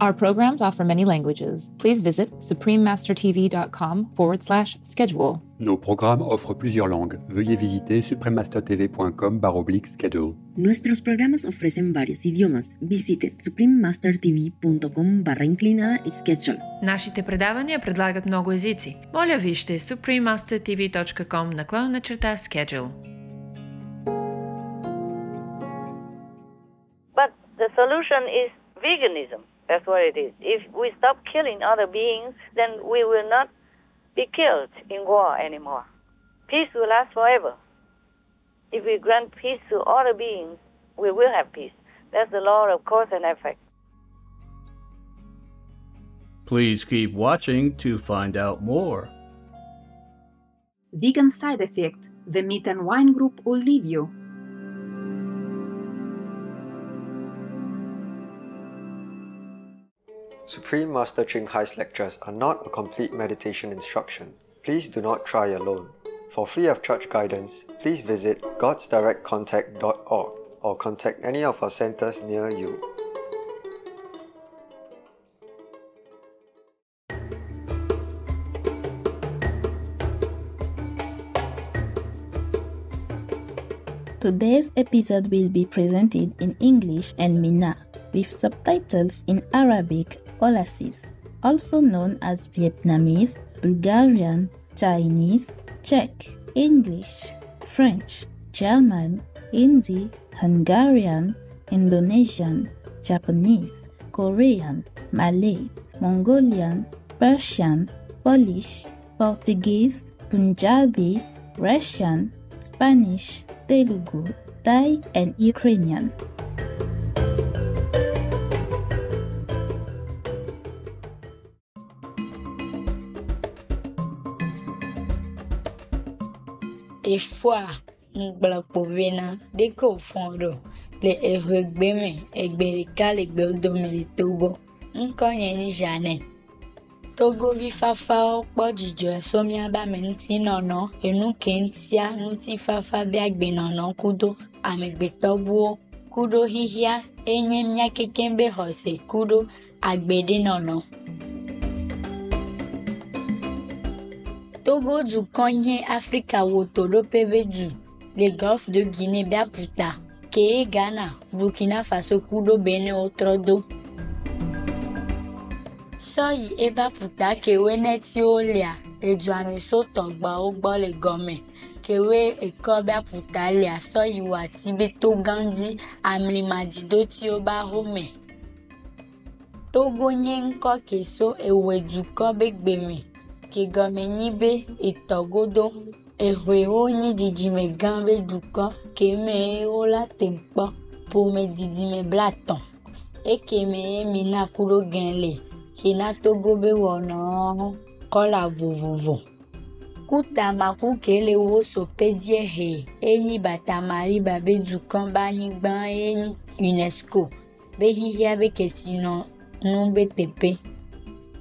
Our programs offer many languages. Please visit suprememastertv.com forward slash schedule. Nos programmes offrent plusieurs langues. Veuillez visiter suprememastertv.com oblique schedule. Nuestros programas ofrecen varios idiomas. Visite suprememastertv.com barra inclinada schedule. Нашите предавания предлагат много езици. Моля вижте suprememastertv.com наклонена черта schedule. But the solution is veganism. That's what it is. If we stop killing other beings, then we will not be killed in war anymore. Peace will last forever. If we grant peace to other beings, we will have peace. That's the law of cause and effect. Please keep watching to find out more. Vegan side effect. The meat and wine group will leave you. Supreme Master Ching Hai's lectures are not a complete meditation instruction. Please do not try alone. For free of charge guidance, please visit godsdirectcontact.org or contact any of our centers near you. Today's episode will be presented in English and Mina with subtitles in Arabic Aulacese, also known as Vietnamese, Bulgarian, Chinese, Czech, English, French, German, Hindi, Hungarian, Indonesian, Japanese, Korean, Malay, Mongolian, Persian, Polish, Portuguese, Punjabi, Russian, Spanish, Telugu, Thai, and Ukrainian. Efua ŋgblẽkpovena ɖeke wòfɔ̃ ɖo le exɔ gbe me egbe ɖeka le gbedome le Togo. Ŋkɔ nye nyi Janet. Togovi fafawo kpɔ dzidzɔ so míabe amenutinɔnɔ, enu ke ŋutia, ŋutifafa be agbenɔnɔ kudo amegbetɔbuwo kuɖo xixia enye mía kekeŋ be xɔse kuɖo agbeɖenɔnɔ. Togo dukɔ nye Afrika wotoɖoƒe be du le Gulf de Guinea be aƒuta kee Ghana, Burkina Faso kuɖo Benin wotrɔ do. Sɔ yi aƒuta kewoe netiwo lia, edzuameso tɔgbawo gbɔ le gɔme kewoe ekɔ be aƒuta lia sɔ yi wɔ ati be to gã dzi amlimadzidotiwo be axome. Togo nye ŋkɔ ke so ewoe dukɔ be gbeme ke gɔme nyi be etɔgodo. Ehoewo nye dzidzime gã be dukɔ ke me ye wola te kpɔ ƒome blatɔ̃. Ekeme ye mina kuɖo gɛ le ke na Togo be wɔnawo kɔla vovovo. Kutamaku ke le wo soƒedzie he enyi Batamariba be dukɔ be anyigba ye nyi UNESCO be xixia be kesinɔnu be teƒe.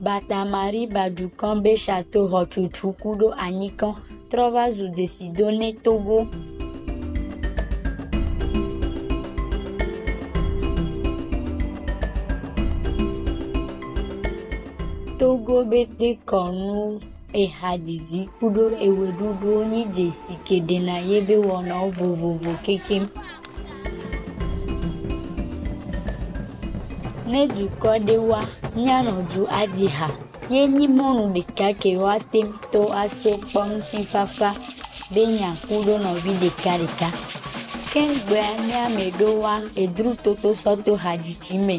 Batamari Badukan be Chateau Hotutu ku ɖo anyikan trɔ zu dzesido Togo. Togo bete kɔ nu ehadzidzi ku ɖo ewɔɖuɖuwo nyi dzesi ke ɖena yebe wɔnawo vovovo kekem. nedukɔɖewoa, míanɔ du aɖi ha. Ye nyi mɔnu ɖeka ke woate ŋutɔ asɔ kpɔ ŋutifafa be nyaku ɖo nɔvi ɖekaɖeka. Ke ŋgbea ne ame ɖewoa edru toto sɔ hadzidzi me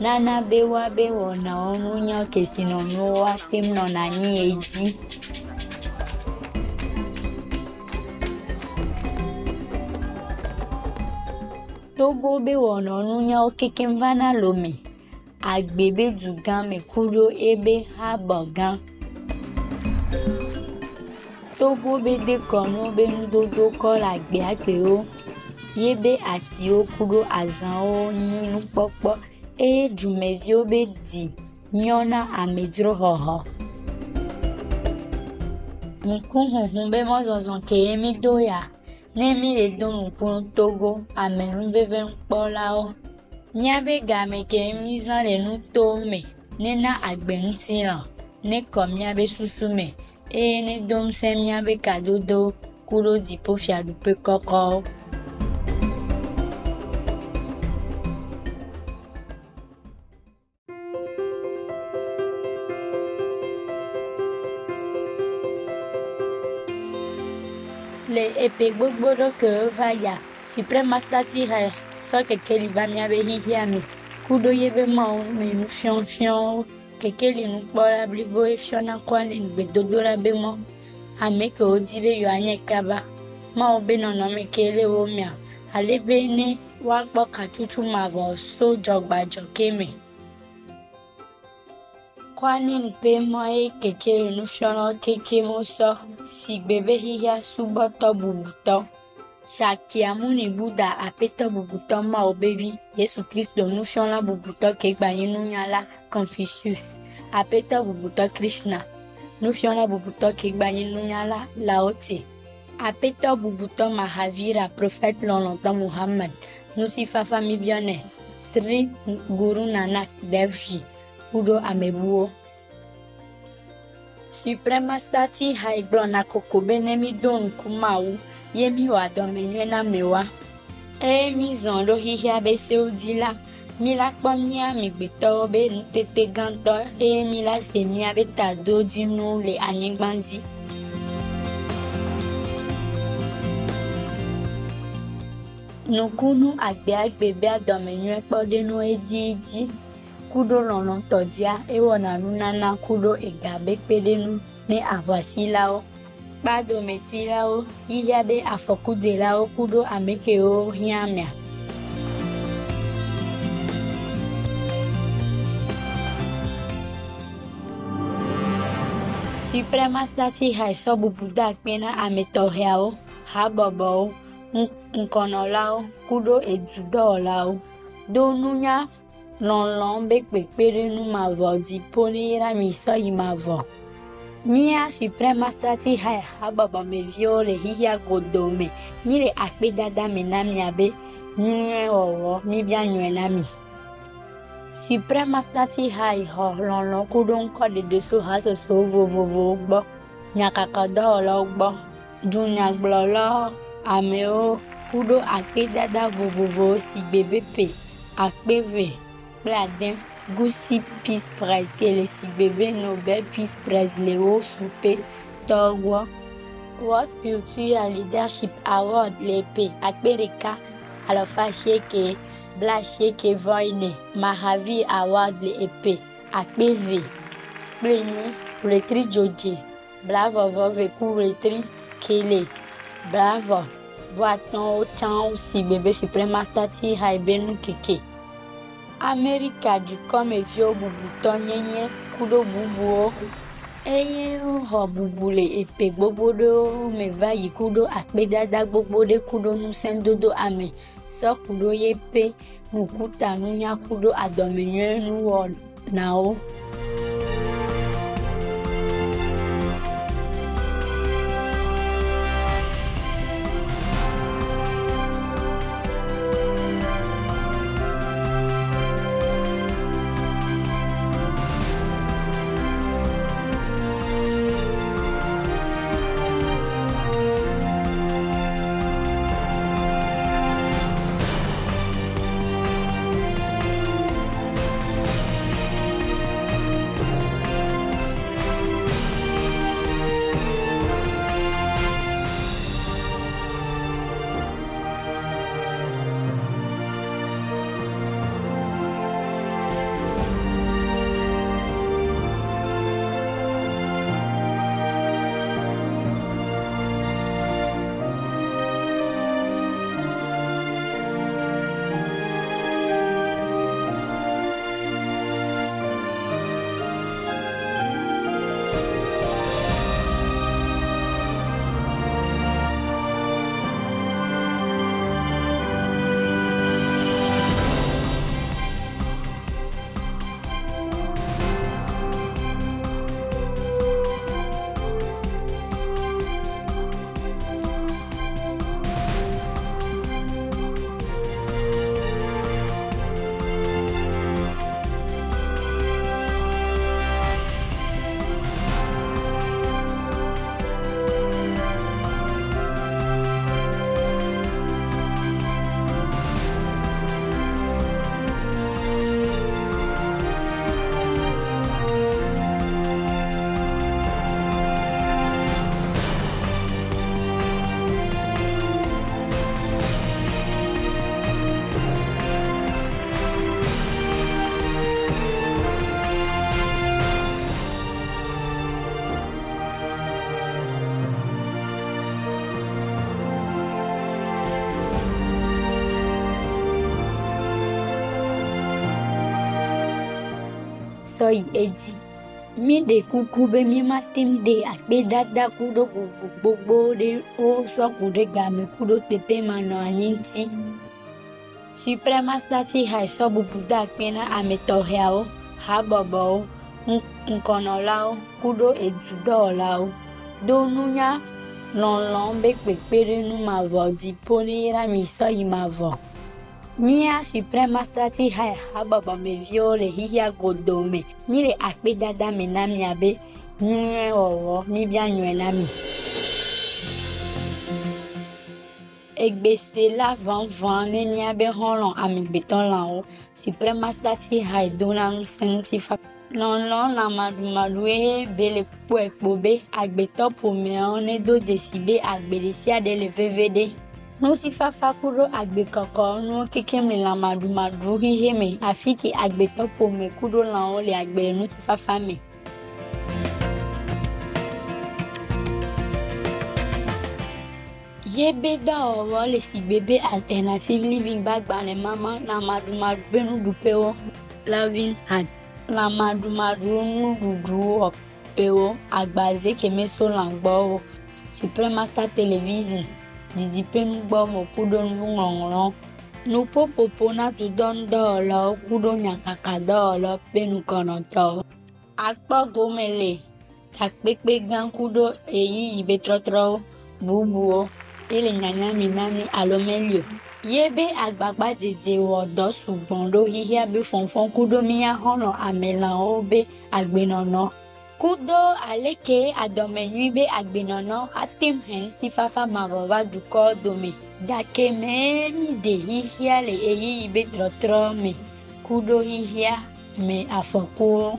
nana be woabe wɔnawo nunyawo ke si nɔnɔwo woate nɔna anyi edzi. Togo be wɔnɔnunyawo kekem va na lome. Agbe be du gã me ku ɖo ebe habɔ gã. Togo be de kɔnu be nudodo kɔ le agbea gbewo. Ye be asiwo ku ɖo azãwo nyi nukpɔkpɔ eye dumeviwo be di nyɔ na amedzroxɔxɔ. Ŋkuŋuŋu be mɔzɔzɔ kee mi do ya. Ne mi le do ŋku Togo, amenuvevenukpɔlawo. Míabe game ke mi zã le nutowo me nena agbeŋutilã, nekɔ míabe susu me eye nedo ŋusẽ míabe kadodowo ku ɖo dziƒofiaɖuƒe kɔkɔwo. Le eƒe gbogbo ɖo kewo va ya, Supremastati High Sokekeli vamia be hihiame kudo ye be mawo me nu fiɔfiɔwo kekeli nukpɔla blibo ye fiɔna kɔa le gbedodoɖa be mɔ ame ke wodi be yewoanye kaba. Mawo be nɔnɔme ke le wo mia. Alebe ne woakpɔ katsutu mavɔ so dzɔgbadzɔ e ke me. Kwanin pe mɔe kekeli nufiɔlawo kekem wosɔ si gbe be xixia subɔtɔ bubutɔ shakyamuni buddha apetɔ bubutɔ ma obevi yesu kristo nufiɔla bubutɔ kegbanye nunyala confucius apetɔ bubutɔ krishna nufiɔla bubutɔ kegbanye nunyala laote apetɔ bubutɔ mahavira profet lɔlɔtɔ muhammad ŋutifafa mibiɔnɛ sri guru nanak devji kuɖo amebuwo supremastati hae gblɔna koko be ne mi do ŋku mawu ye mi wɔ adɔmenyuie na amewoa. Eye mi zɔ ɖo xixia be sewo dzi la, mi la kpɔ mía amegbetɔwo be nutete gãtɔ eye mi la se míabe tadodzinuwo le anyigba dzi. Nukunu agbeagbe be adɔmenyuie kpɔɖenuwo edidi ku ɖo lɔlɔ̃tɔdia ewɔna nunana ku ɖo ega be kpeɖenu ne aʋasilawo, kpadometilawo, xixia be afɔkudzelawo ku ɖo ame kewo hiã amea. Supremastati High sɔ bubu do akpe na ame tɔxɛawo, habɔbɔwo, ŋkɔnɔlawo ku ɖo edudɔwɔlawo. Do nunya lɔlɔ̃ be kpekpeɖenu mavɔ dziƒo ne yra mi sɔ yi mavɔ. Mia Mía supremastati haya hababa me viole hiya godome. Mire akpe dada me na mi abe. Nyue owo mi bia nyue na mi. Supremastati ha ho lon lon kudon ko de deso haso so vovovo gbo. Nyakakadolo gbo. Dunyagblolo ameo kudo akpe dada vovovo si bebepe akpe ve kple adin. Gusi Peace Prize Kelesi Bebe Nobel Peace Prize Leo Soupe Togwo World Spiritual Leadership Award Lepe Akbereka Alofa Sheke Blasheke Voine Mahavi Award Lepe Akbeve Plenye Retri Joje Bravo Voveku Retri Kele Bravo Voatan Otan Osi Bebe Supremastati Haibenu Keke. Nukeke. Amerika dukɔmeviwo bubutɔ nyenye ku ɖo bubuwo eye woxɔ bubu le eƒe gbogbo ɖewo me va yi ku ɖo akpedada gbogbo ɖe ku ɖo ŋusẽdodo ame sɔ ku ɖo yeƒe ŋkuta nunya ku ɖo adɔmenyuie nuwɔnawo. Sɔyi edzi mi ɖe kuku be mi ma te ŋu de akpedada ku ɖo bubu gbogbo ɖe wo sɔ ku ɖe game ku ɖo teƒe ma nɔ anyi ŋuti supremastati high sɔ bubu de akpe na ame tɔxɛawo habɔbɔwo ŋkɔnɔlawo ku ɖo edudɔwɔlawo do nunya lɔlɔ be kpekpeɖenu mavɔ dziƒo ne yra mi sɔ yi mavɔ mía supremastati high habɔbɔmeviwo le xixia godo me. Mi le akpedada me na mia be nyuie wɔwɔ mi bia nyuie na mi. egbese la vãvã ne míabe xɔlɔ amegbetɔlãwo supremastati high dona ŋusẽ ŋutifa lɔlɔ lãmaɖumaɖue be le kpɔe kpo be. Agbetɔ ƒomeawo ne do desi be. Agbe ɖe sia ɖe le veve ɖe ŋutifafa ku ɖo agbekɔkɔ nuwo kekem le lãmaɖumaɖu xixe me afi ke agbetɔ ƒome ku ɖo lãwo le agbe le ŋutifafa me. Yebe dɔwɔwɔ le sigbe be alternative living be agbalẽ mama lãmaɖumaɖu ƒe nuɖuƒewo loving heart. Lãmaɖumaɖu nuɖuɖu wɔƒewo agbaze keme so lã gbɔwo supremaster television didiƒe nugbɔme ku ɖo nuŋɔŋlɔ nuƒoƒoƒo na tudɔnudɔwɔlawo ku ɖo nyakaka dɔwɔlawo ƒe nukɔnɔtɔwo. Akpɔ gome le. Takpekpe gã ku ɖo eyiyi be trɔtrɔwo bubuwo ele nyanyami na mi alo meli o ye be agbagba dzedze wɔ dɔ sugbɔ ɖo xixia be fɔfɔ ku ɖo mía xɔlɔ amelãwo be agbenɔnɔ kudo aleke adɔmenyuibe agbenɔnɔ atem hɛn ti fafa mavɔ va dukɔ dome. Dakeme mi de xixia le eyiyi be trɔtrɔ me. Kudo xixia me afɔkuwo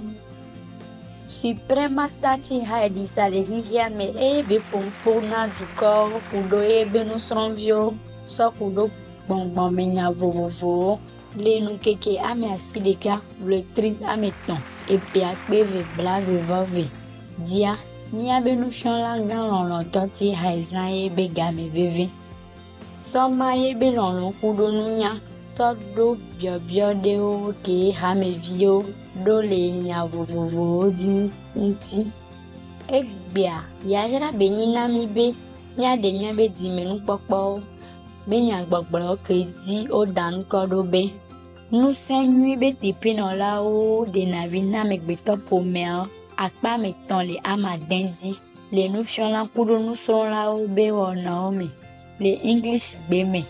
supremasitati hã eɖisa le xixia me eye be ƒoƒo na dukɔwo kudo ye be nusrɔ̃viwo sɔ kudo gbɔngbɔmenya vovovowo le nukeke ame asi ɖeka ɣletri ame etɔ̃ epe akpe eve blaeve vɔ ve. Dia míabe nufiɔla gã lɔlɔ̃tɔ ti high zã ye be game veve. Sɔma ye be lɔlɔ ku ɖo nunya. Sɔ ɖo biɔbiɔ ɖewo ke hameviwo ɖo le nya vovovowo dzi ŋuti. Egbea yayra be nyi na mi be míaɖe míabe dzimenukpɔkpɔwo be nyagbɔgblɔwo ke dzi woda ŋkɔ ɖo be ŋusẽ nyui be teƒenɔlawo ɖena vi na amegbetɔ ƒomeawo akpa ame etɔ̃ le amade dzi le nufiɔla ku ɖo nusrɔ̃lawo be wɔnawo me le english gbe me.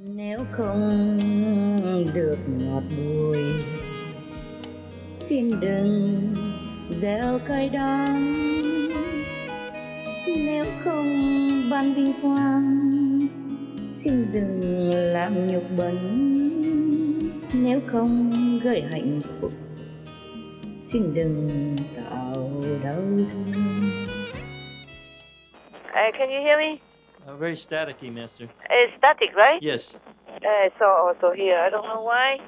nếu không được ngọt bùi xin đừng gieo cay đắng nếu không ban vinh quang xin đừng làm nhục bẩn nếu không gợi hạnh phúc xin đừng tạo đau thương Uh, can you hear me? Uh, very staticky, Master. It's static, right? Yes. Uh, it's also here. I don't know why.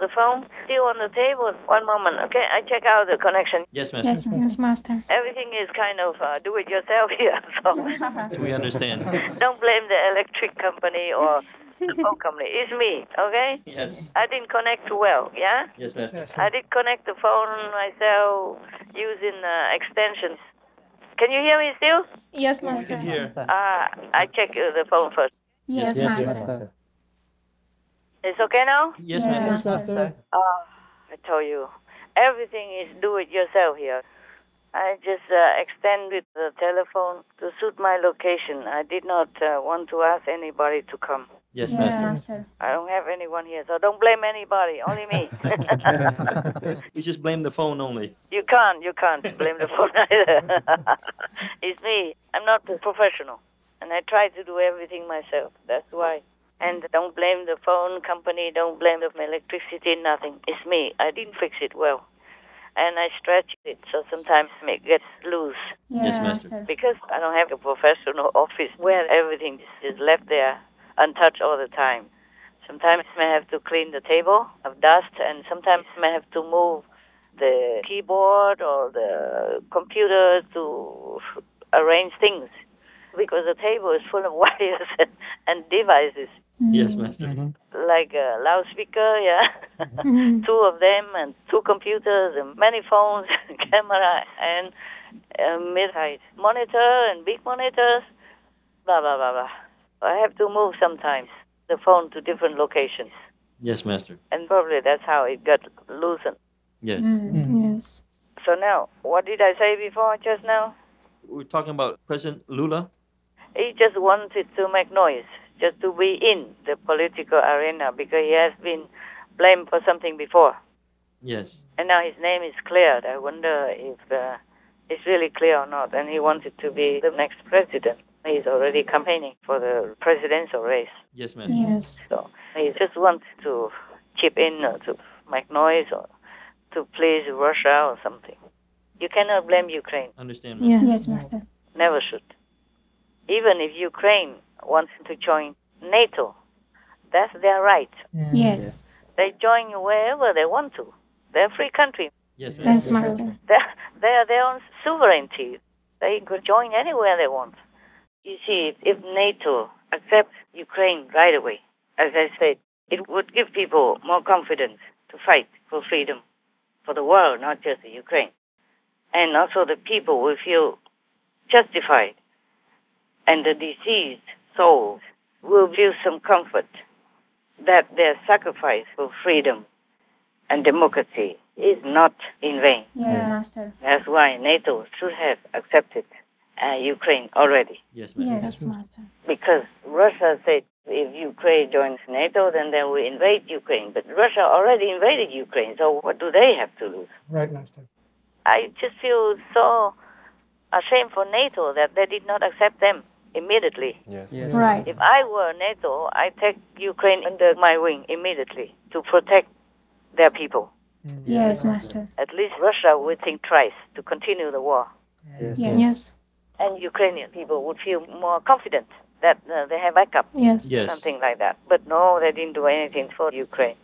The phone still on the table. One moment, okay? I check out the connection. Yes, Master. Yes, yes, master. Everything is kind of uh, do it yourself here, so We understand. don't blame the electric company or the phone company. It's me, okay? Yes. I didn't connect well, yeah? Yes, Master. I did connect the phone myself using uh, extensions. Can you hear me still? Yes, We master. can hear. Uh, I check uh, the phone first. Yes, master. It's okay now? Yes, Yes, Master. master. Oh, I told you, everything is do it yourself here. I just uh, extended the telephone to suit my location. I did not uh, want to ask anybody to come. Yes, Yes, Master. master. I don't have anyone here, so don't blame anybody, only me. you just blame the phone only. you can't, you can't blame the phone either. it's me. I'm not a professional, and I try to do everything myself. That's why. And don't blame the phone company, don't blame the electricity, nothing. It's me. I didn't fix it well. And I stretch it, so sometimes it gets loose. Yes, Yes, master. master. Because I don't have a professional office where everything is left there untouched all the time. Sometimes I have to clean the table of dust, and sometimes I have to move the keyboard or the computer to arrange things because the table is full of wires and, and devices Yes, mm. Master. Mm-hmm. like a loudspeaker, yeah, mm-hmm. two of them, and two computers, and many phones, camera, and a mid-height monitor and big monitors, blah blah blah blah. I have to move sometimes the phone to different locations, Yes, Master. and probably that's how it got loosened. Yes. Mm, mm-hmm. Yes. So now, what did I say before just now? We're talking about President Lula. He just wanted to make noise, just to be in the political arena because he has been blamed for something before. Yes. And now his name is cleared. I wonder if uh, it's really clear or not. And he wanted to be the next president. He's already campaigning for the presidential race. Yes, Master. Yes. So he just wants to chip in or to make noise or to please Russia or something. You cannot blame Ukraine. Understand, Yes. Master. Yes, Master. Never should. Even if Ukraine wants to join NATO, that's their right. Mm. Yes. They join wherever they want to. They're a free country. Yes, Yes, Master. Master. They're, they're their own sovereignty. They could join anywhere they want. You see, if NATO accepts Ukraine right away, as I said, it would give people more confidence to fight for freedom for the world, not just the Ukraine. And also the people will feel justified. And the deceased souls will feel some comfort that their sacrifice for freedom and democracy is not in vain. Yes, Master. That's why NATO should have accepted uh, Ukraine already. Yes, Master. Yes, Master. Because Russia said if Ukraine joins NATO, then they will invade Ukraine. But Russia already invaded Ukraine, so what do they have to lose? Right, Master. I just feel so ashamed for NATO that they did not accept them immediately. Yes. Yes. Right. If I were NATO, I'd take Ukraine under my wing immediately to protect their people. Yes, Master. At least Russia would think twice to continue the war. Yes. Yes. and Ukrainian people would feel more confident that uh, they have backup, Yes. Yes. something like that. But no, they didn't do anything for Ukraine.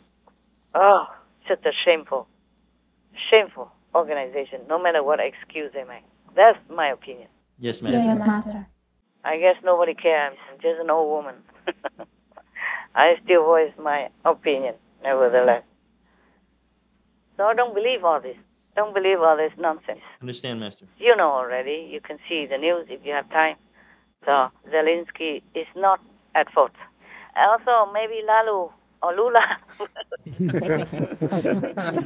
Oh, such a shameful, shameful organization, no matter what excuse they make. That's my opinion. Yes, Master. Yes, Master. I guess nobody cares. I'm just an old woman. I still voice my opinion, nevertheless. So I don't believe all this. Don't believe all this nonsense. Understand, Master. You know already. You can see the news if you have time. So Zelensky is not at fault. Also, maybe Lalu or Lula.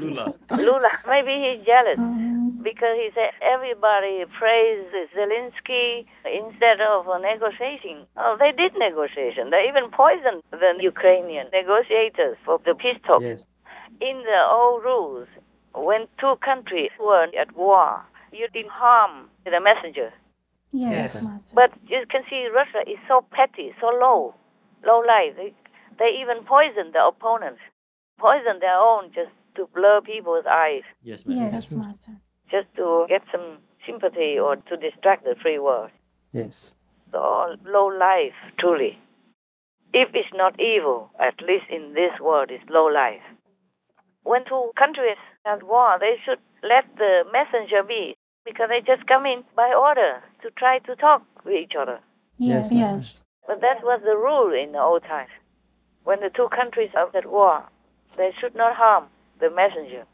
Lula. Lula, maybe he's jealous oh, because he said everybody praised Zelensky instead of negotiating. Oh, they did negotiation. They even poisoned the Ukrainian negotiators for the peace talks. Yes. In the old rules, when two countries were at war, you didn't harm the messenger. Yes, Yes. Master. But you can see Russia is so petty, so low, low life. They, they even poison the opponents, poison their own just to blur people's eyes, Yes, Master. Yes, Master. Just to get some sympathy or to distract the free world. Yes. So low life, truly. If it's not evil, at least in this world, it's low life. When two countries are at war, they should let the messenger be because they just come in by order to try to talk with each other. Yes. Yes. But that was the rule in the old times. When the two countries are at war, they should not harm the messenger.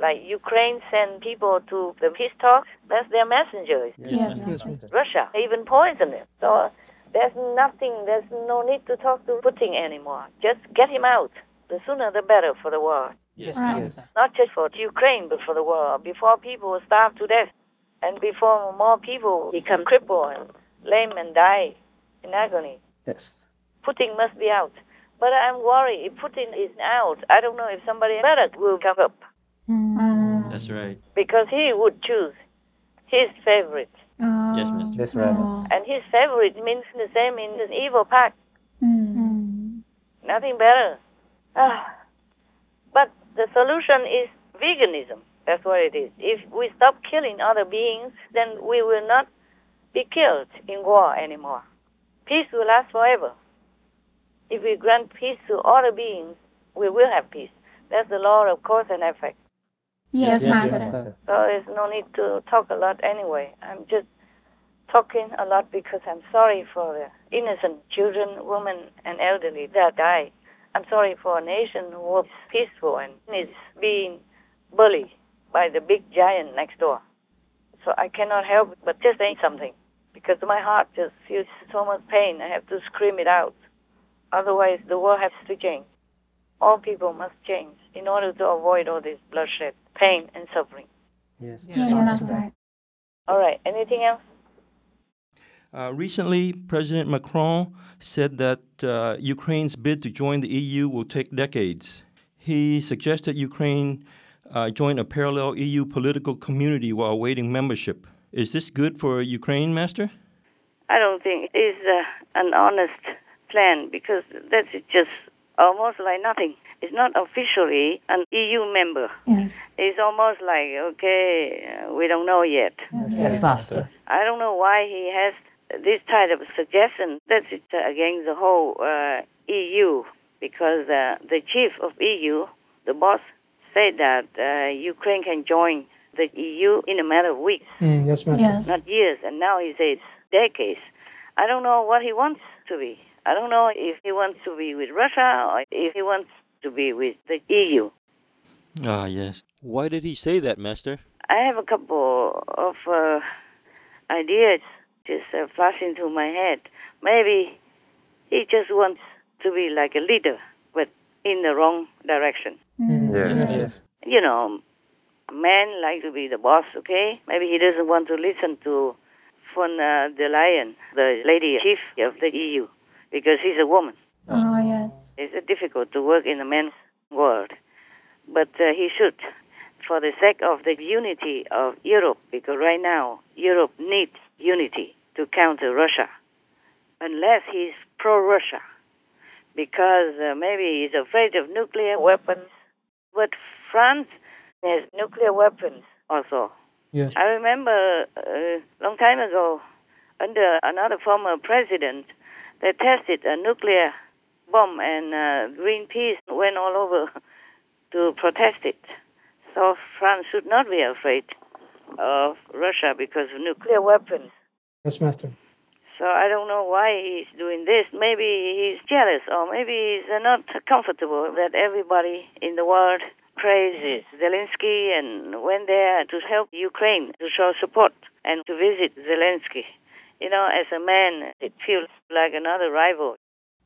Like Ukraine send people to the peace talks, that's their messenger. Yes, Master. Russia even poisoned him. So there's nothing, there's no need to talk to Putin anymore. Just get him out. The sooner the better for the world. Yes. Right. Yes. Not just for Ukraine, but for the world. Before people starve to death, and before more people become crippled and lame and die in agony. Yes. Putin must be out. But I'm worried if Putin is out, I don't know if somebody better will come up Mm. That's right. because he would choose his favorite. Yes, Master. That's right. And his favorite means the same in an evil pact. Mm. Nothing better. Ah. But the solution is veganism. That's what it is. If we stop killing other beings, then we will not be killed in war anymore. Peace will last forever. If we grant peace to other beings, we will have peace. That's the law of cause and effect. Yes, Master. So there's no need to talk a lot anyway. I'm just talking a lot because I'm sorry for the innocent children, women, and elderly that die. I'm sorry for a nation who was peaceful and is being bullied by the big giant next door. So I cannot help but just say something because my heart just feels so much pain. I have to scream it out. Otherwise, the world has to change. All people must change in order to avoid all this bloodshed, pain, and suffering. Yes. Yes, Master. All right. Anything else? Uh, recently, President Macron said that uh, Ukraine's bid to join the EU will take decades. He suggested Ukraine uh, join a parallel EU political community while awaiting membership. Is this good for Ukraine, Master? I don't think it is uh, an honest plan because that's just almost like nothing. It's not officially an EU member. Yes. It's almost like, okay, uh, we don't know yet. Yes, Master. I don't know why he has this type of suggestion. That's it, against the whole uh, EU because uh, the chief of EU, the boss, said that uh, Ukraine can join the EU in a matter of weeks, Mm, yes, Master. Yes. not years. And now he says decades. I don't know what he wants to be. I don't know if he wants to be with Russia or if he wants to be with the EU. Ah, yes. Why did he say that, Master? I have a couple of uh, ideas just uh, flashing through my head. Maybe he just wants to be like a leader, but in the wrong direction. Yes, yes. You know, men like to be the boss, okay? Maybe he doesn't want to listen to von uh, der Leyen, the lady chief of the EU, because he's a woman. Oh, yes. It's uh, difficult to work in a man's world, but uh, he should, for the sake of the unity of Europe, because right now Europe needs unity to counter Russia, unless he's pro-Russia, because uh, maybe he's afraid of nuclear weapons. But France has nuclear weapons also. Yes. I remember a long time ago, under another former president, they tested a nuclear bomb, and uh, Greenpeace went all over to protest it. So France should not be afraid of Russia because of nuclear weapons. Yes, Master. So I don't know why he's doing this. Maybe he's jealous, or maybe he's uh, not comfortable that everybody in the world praises Zelensky and went there to help Ukraine, to show support and to visit Zelensky. You know, as a man, it feels like another rival.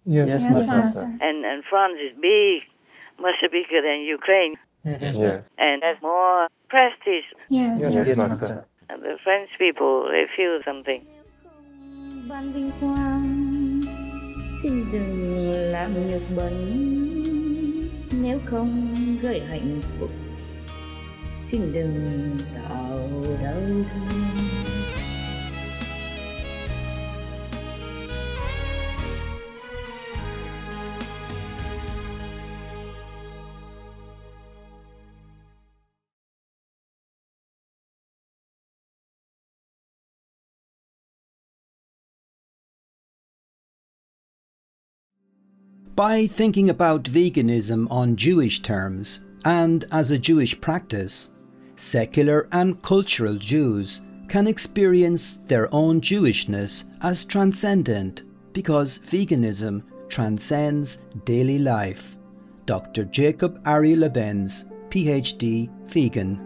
Yes, Yes, Master. Master. And and France is big, much bigger than Ukraine, Yes. yes. and has more prestige. Yes. Yes, Master. And the French people, they feel something. ban vinh quang xin đừng làm nhục bẩn nếu không gợi hạnh phúc xin đừng tạo đau thương By thinking about veganism on Jewish terms and as a Jewish practice, secular and cultural Jews can experience their own Jewishness as transcendent because veganism transcends daily life. Dr. Jacob Ari Labendz, PhD, vegan.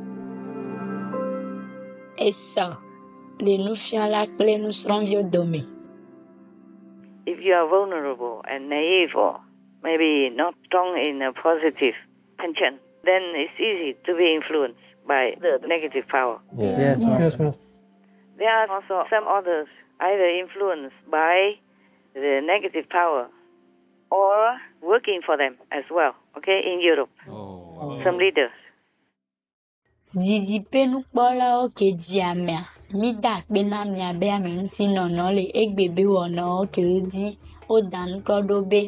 Et ça, les là, les nous serons vieux dommés. if you are vulnerable and naive or maybe not strong in a positive tension, then it's easy to be influenced by the negative power. Yes, yes, Master. There are also some others either influenced by the negative power or working for them as well, okay, in Europe. Oh, some leaders. Didi pe nu kpɔ la wo ke di amea. Mi da akpe na amea be ame ŋuti nɔnɔ le egbe be wɔnawo ke wo di wo da ŋkɔ ɖo be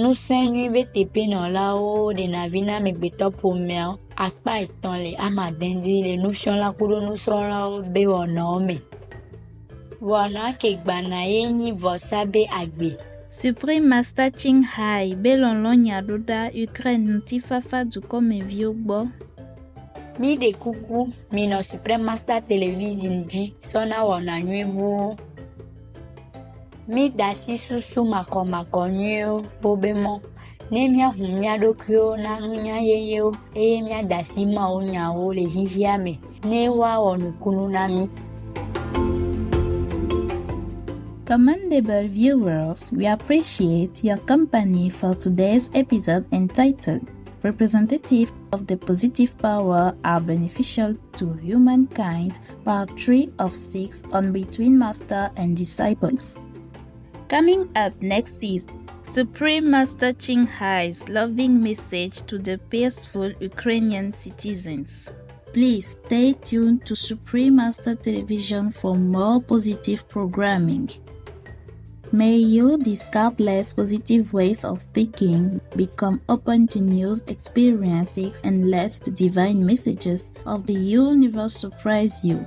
nusẽ nyui be teƒenɔlawo ɖena vi na amegbetɔ ƒomeawo akpa etɔ̃ le amadede le nufiɔla kuɖo nusrɔ̃lawo be wɔnawo me. Wɔna ke gbana ye nyi vɔsa be agbe. Supreme Master Ching Hai be lɔlɔ̃ nyaɖoɖa Ukraine ŋutifafa dukɔmeviwo gbɔ. mi ɖe kuku minɔ supreme master television dzi sɔna wɔna nyui buwo mi da asi susu makɔmakɔ nyuiwo wobe mɔ ne míahu mía ɖokuiwo na nunya yeyewo eye míada asi mawo nyawo le vivia me ne woawɔ nukunu na mí. Commendable viewers, we appreciate your company for today's episode entitled Representatives of the Positive Power Are Beneficial to Humankind, Part 3 of 6 on Between Master and Disciples. Coming up next is Supreme Master Ching Hai's loving message to the peaceful Ukrainian citizens. Please stay tuned to Supreme Master Television for more positive programming. May you discard less positive ways of thinking, become open to new experiences, and let the divine messages of the universe surprise you.